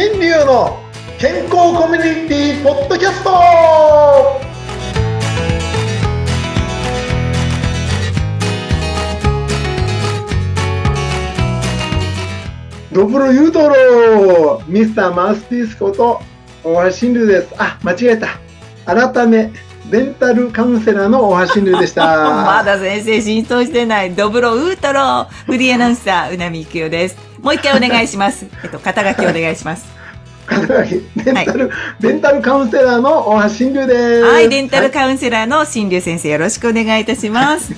新流の健康コミュニティポッドキャスト。ドブロユートロミスターマウスピースこと大橋新流です。あ間違えた。改めデンタルカウンセラーの大橋新流でした。まだ先生浸透してない。ドブロウートロフリーアナウンサーうなみいくよです。もう一回お願いします。えっと肩書きお願いします。デンタル、デンタルカウンセラーの大橋新流です。はいデンタルカウンセラーの新流先生よろしくお願いいたします。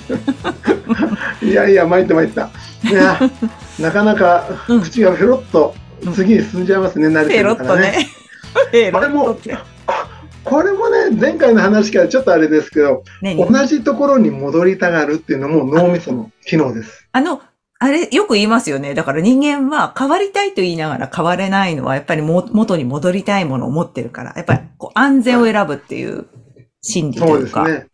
い。やいや参って参った。いや なかなか口がフェロッと次に進んじゃいますね、慣れてペロッとるからね。ね ペロッと。ってこれもね前回の話からちょっとあれですけど何？同じところに戻りたがるっていうのも脳みその機能です。あの、あれ、よく言いますよね。だから人間は変わりたいと言いながら変われないのは、やっぱりも元に戻りたいものを持ってるから、やっぱりこう安全を選ぶっていう心理とそういうか、ですね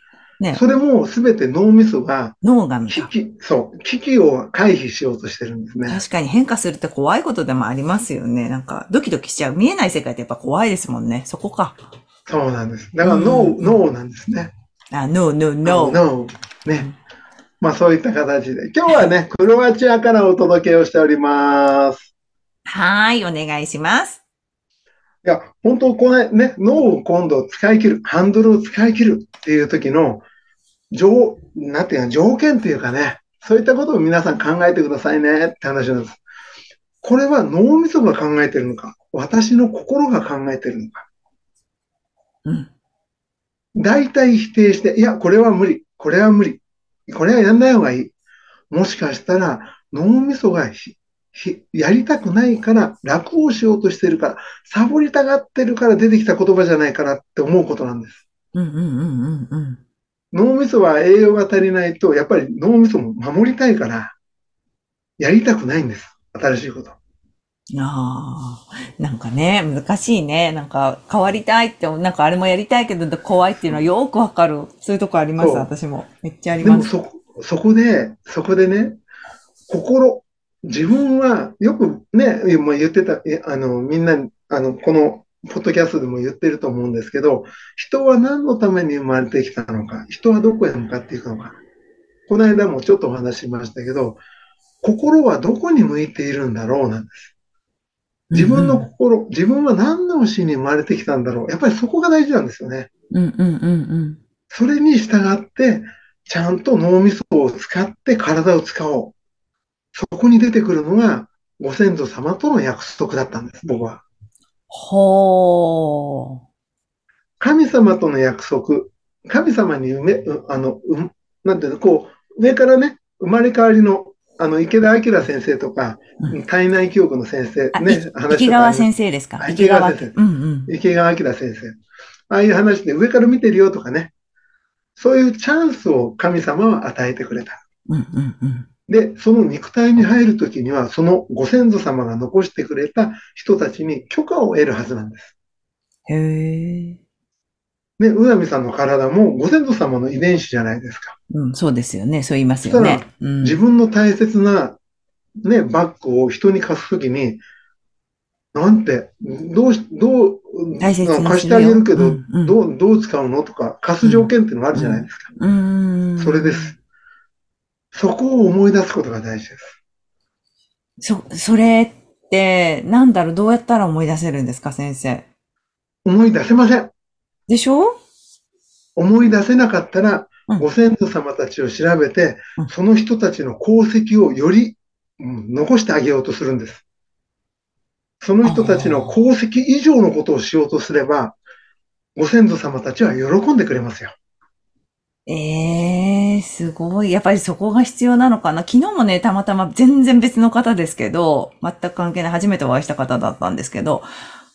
ねそれも全て脳みそが脳が危機そう危機を回避しようとしてるんですね確かに変化するって怖いことでもありますよね。なんかドキドキしちゃう。見えない世界ってやっぱ怖いですもんね。そこか。そうなんですだから脳、うん脳なんですねあ、no, no, no. 脳ねまあそういった形で今日はねクロアチアからお届けをしておりますはーい、お願いします。いや、本当これね、脳を今度使い切る、ハンドルを使い切るっていう時の、条、なんていうか、条件っていうかね、そういったことを皆さん考えてくださいねって話なんです。これは脳みそが考えてるのか、私の心が考えてるのか。うん。大体否定して、いや、これは無理、これは無理、これはやんない方がいい。もしかしたら脳みそがやりたくないから、楽をしようとしてるから、サボりたがってるから出てきた言葉じゃないかなって思うことなんです。うんうんうんうんうん。脳みそは栄養が足りないと、やっぱり脳みそも守りたいから、やりたくないんです。新しいこと。ああ、なんかね、難しいね。なんか変わりたいって、なんかあれもやりたいけど怖いっていうのはよくわかる。そういうとこあります、私も。めっちゃありでます。もそこ、そこで、そこでね、心、自分はよくね、もう言ってた、えあの、みんなに、あの、この、ポッドキャストでも言ってると思うんですけど、人は何のために生まれてきたのか、人はどこへ向かっていくのか。この間もちょっとお話ししましたけど、心はどこに向いているんだろうなんです。自分の心、自分は何のしに生まれてきたんだろう。やっぱりそこが大事なんですよね。うんうんうんうん。それに従って、ちゃんと脳みそを使って体を使おう。そこに出てくるのが、ご先祖様との約束だったんです、僕は。ほー。神様との約束。神様に埋め、うあの、うなんていうの、こう、上からね、生まれ変わりの、あの、池田明先生とかうん、体内記憶の先生、あ、ね、い池川先生ですか？あ池川先生うんうん。池川明先生。ああいう話で上から見てるよとかね。そういうチャンスを神様は与えてくれた。うんうんうん。で、その肉体に入るときには、そのご先祖様が残してくれた人たちに許可を得るはずなんです。へー。ね、うなみさんの体もご先祖様の遺伝子じゃないですか。うん、そうですよね。そう言いますよね。うん。自分の大切な、ね、バッグを人に貸すときに、なんて、どうし、どう、大切貸してあげるけど、うんうんどう、どう使うの？とか、貸す条件っていうのがあるじゃないですか。うーん。それです。そこを思い出すことが大事です。そ、それって、なんだろう、どうやったら思い出せるんですか、先生？思い出せません。でしょ？思い出せなかったら、うんご先祖様たちを調べてうん、その人たちの功績をより、うん残してあげようとするんです。その人たちの功績以上のことをしようとすれば、ご先祖様たちは喜んでくれますよ。ええすごい。やっぱりそこが必要なのかな。昨日もね、たまたま全然別の方ですけど、全く関係ない、初めてお会いした方だったんですけど、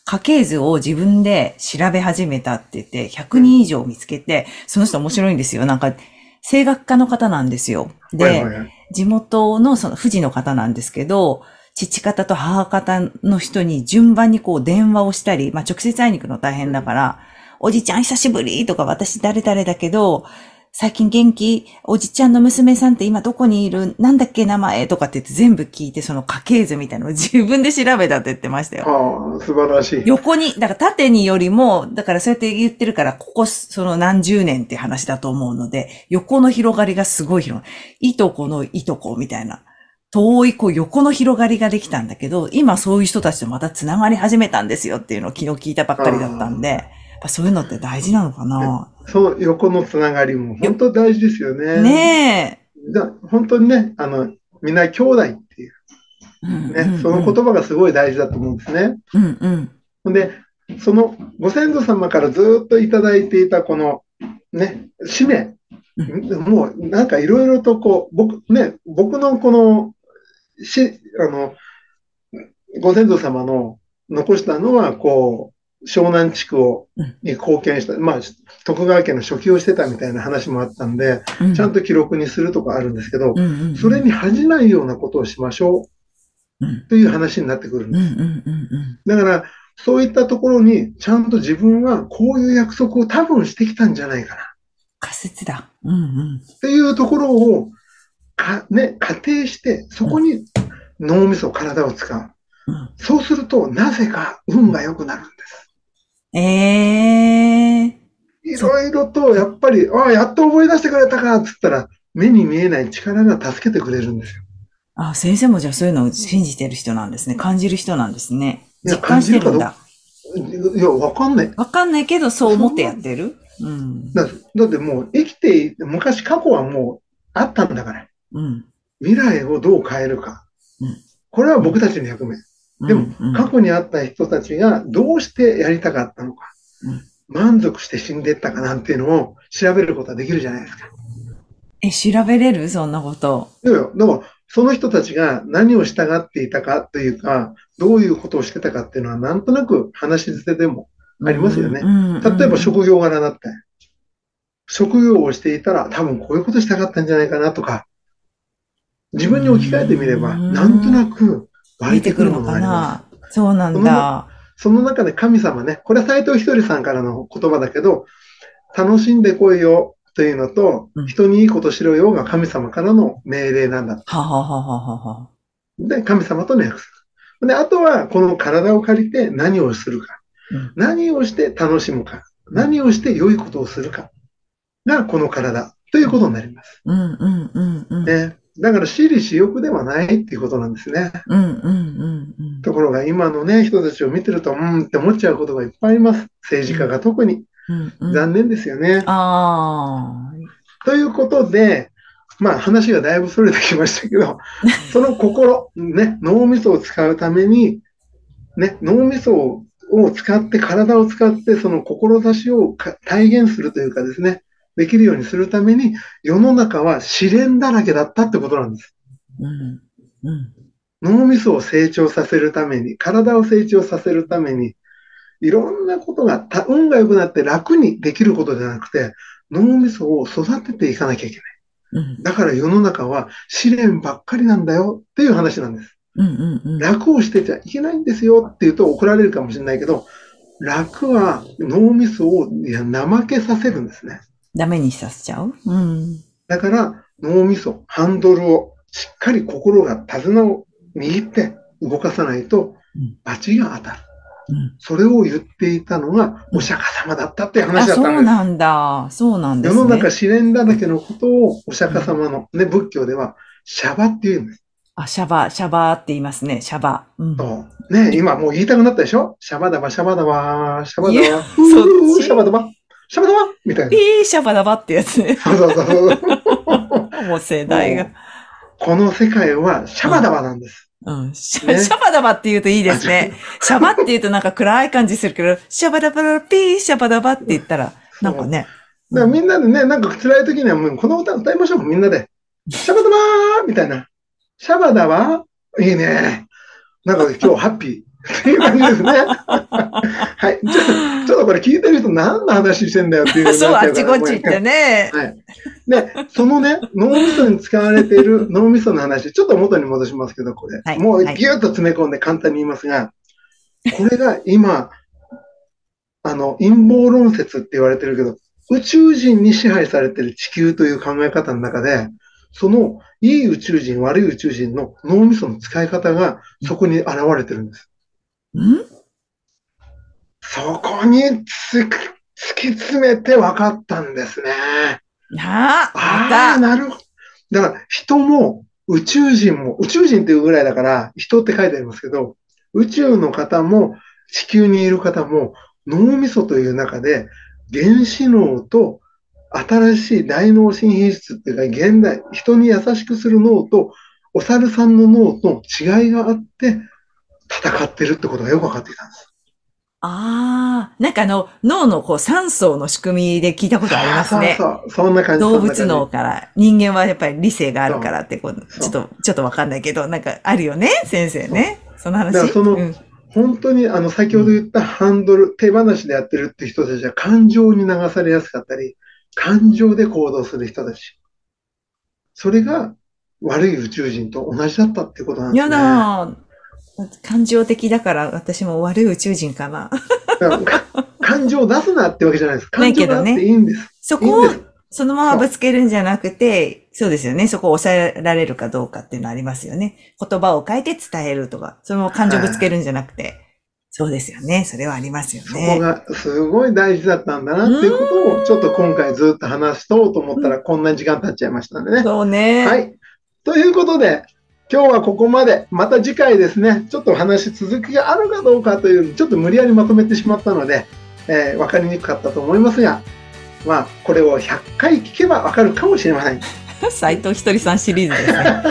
家系図を自分で調べ始めたって言って、100人以上見つけて、その人面白いんですよ。なんか、声楽家の方なんですよ。で、地元のその富士の方なんですけど、父方と母方の人に順番にこう電話をしたり、まあ直接会いに行くの大変だから、おじちゃん久しぶりとか私誰々だけど、最近元気？おじちゃんの娘さんって今どこにいる？なんだっけ名前とかって言って全部聞いて、その家系図みたいなのを自分で調べたって言ってましたよ。ああ、素晴らしい。横に、だから縦によりも、だからそうやって言ってるから、ここ、その何十年って話だと思うので、横の広がりがすごい広い。いとこのいとこみたいな。遠いこう横の広がりができたんだけど、今そういう人たちとまた繋がり始めたんですよっていうのを昨日聞いたばっかりだったんで、ぱそういうのって大事なのかな？そう、横のつながりも本当大事ですよね。ねえ。だ本当にね、あの、みんな兄弟っていう、ね、その言葉がすごい大事だと思うんですね。うんうんで、そのご先祖様からずっといただいていたこの、ね、使命。もうなんかいろいろとこう、僕、ね、僕のこの、し、あの、ご先祖様の残したのは、こう、湘南地区を、に貢献した、まあ、徳川家の初期をしてたみたいな話もあったんで、ちゃんと記録にするとかあるんですけど、それに恥じないようなことをしましょう、という話になってくるんです。だから、そういったところに、ちゃんと自分はこういう約束を多分してきたんじゃないかな。仮説だ。うんうん。っていうところを、か、ね、仮定して、そこに脳みそ、体を使う。うん、そうすると、なぜか運が良くなるんです。ええー。いろいろと、やっぱり、ああ、やっと覚え出してくれたか、つったら、目に見えない力が助けてくれるんですよ。あ、先生もじゃあそういうのを信じてる人なんですね。感じる人なんですね。実感してるんだ。いや、わかんない。わかんないけど、そう思ってやってるうん、だだってもう生きて、昔過去はもうあったんだから。うん、未来をどう変えるか。うん、これは僕たちの役目。でも、過去にあった人たちがどうしてやりたかったのか。満足して死んでったかなんていうのを調べることはできるじゃないですか。え、調べれる？そんなこと。いやいや、だから、その人たちが何を従っていたかというか、どういうことをしてたかっていうのは、なんとなく話し捨てでもありますよね。例えば職業柄だって。職業をしていたら多分こういうことしたかったんじゃないかなとか、自分に置き換えてみれば、なんとなく湧いてくるものがあります。そうなんだ。その中で神様ね、これは斎藤ひとりさんからの言葉だけど、楽しんでこいよというのと、うん、人にいいことしろよが神様からの命令なんだ。ははははは。で、神様との約束。で、あとはこの体を借りて何をするか。何をして楽しむか、何をして良いことをするかがこの体ということになります。うんうんうんうん、ね、だから私利私欲ではないっていうことなんですね。うんうんうんうん、ところが今のね、人たちを見てると、うんって思っちゃうことがいっぱいあります。政治家が特に。うんうん、残念ですよね。あということで、まあ話がだいぶそれてきましたけど、その心、ね、脳みそを使うために、ね、脳みそをを使って、体を使って、その志を体現するというかですね、できるようにするために、世の中は試練だらけだったってことなんです。うんうん、脳みそを成長させるために、体を成長させるために、いろんなことが、運が良くなって楽にできることじゃなくて、脳みそを育てていかなきゃいけない。だから世の中は試練ばっかりなんだよっていう話なんです。うんうんうん、楽をしてちゃいけないんですよって言うと怒られるかもしれないけど、楽は脳みそをいや怠けさせるんですね。ダメにさせちゃう、うん、だから脳みそ、ハンドルをしっかり心が手綱を握って動かさないと、罰が当たる。うん、それを言っていたのがお釈迦様だったっていう話だったんです。そうなんだ。そうなんです、ね、世の中試練だらけのことをお釈迦様の、ね、仏教ではシャバって言うんです。あ、シャバ、シャバって言いますね、シャバ。うん、そう。ね今もう言いたくなったでしょ？シャバダバ、シャバダバ、シャバダバ、そシャバダバ、シャバダバ？みたいな。いいシャバダバってやつね。そうそうそう。もう世代が。この世界はシャバダバなんです。うん。シャね、シャバダバって言うといいですね。シャバって言うとなんか暗い感じするけど、シャバダバラピー、シャバダバって言ったら、なんかね。だからみんなでね、なんか辛い時にはもうこの歌歌いましょう、みんなで。シャバダバーみたいな。シャバダはいいね。なんか今日ハッピー。っていう感じですね。はい。ちょちょっとこれ聞いてる人何の話してんだよっていう。そう、あっちこっちってね。はい。で、そのね、脳みそに使われている 脳みその話、ちょっと元に戻しますけど、これ。はい、もうギュッと詰め込んで簡単に言いますが、これが今、あの、陰謀論説って言われてるけど、宇宙人に支配されている地球という考え方の中で、そのいい宇宙人、悪い宇宙人の脳みその使い方がそこに現れてるんです。ん？そこにつ突き詰めて分かったんですね。ああ。なるほど。だから人も宇宙人も、宇宙人っていうぐらいだから人って書いてありますけど、宇宙の方も地球にいる方も脳みそという中で原子脳と新しい大脳新品質っていうか現代、人に優しくする脳とお猿さんの脳と違いがあって戦ってるってことがよく分かってきたんです。ああ、なんかあの、脳のこう酸素の仕組みで聞いたことありますね。そうそう、そんな感じ。動物脳から、人間はやっぱり理性があるからって、こう、そうちょっと、ちょっとわかんないけど、なんかあるよね、先生ね。その話。そのうんじ本当にあの先ほど言ったハンドル、手放しでやってるって人たちは感情に流されやすかったり、感情で行動する人たち。それが悪い宇宙人と同じだったってことなんですやね。だー感情的だから私も悪い宇宙人かな。感情を出すなってわけじゃないです。感情があっていいんです。そこを。そのままぶつけるんじゃなくて、そうですよね。そこを抑えられるかどうかっていうのありますよね。言葉を変えて伝えるとか、その感情ぶつけるんじゃなくて。そうですよね。それはありますよそこね。がすごい大事だったんだなっていうことをちょっと今回ずっと話しとうと思ったらこんな時間経っちゃいましたんでね。そうね。はい。ということで、今日はここまで。また次回ですね、ちょっとお話続きがあるかどうかという、ちょっと無理やりまとめてしまったので、えーわかりにくかったと思いますが、まあ、これを100回聞けばわかるかもしれません。斎藤ひとりさんシリーズですね。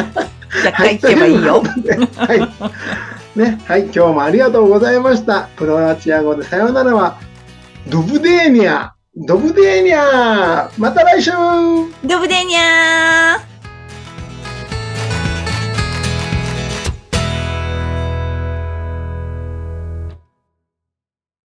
100回聞けばいいよ。はい。ね、はい、今日もありがとうございました。クロアチア語でさようならは、ドブデーニャ、ドブデーニャまた来週ドブデニャー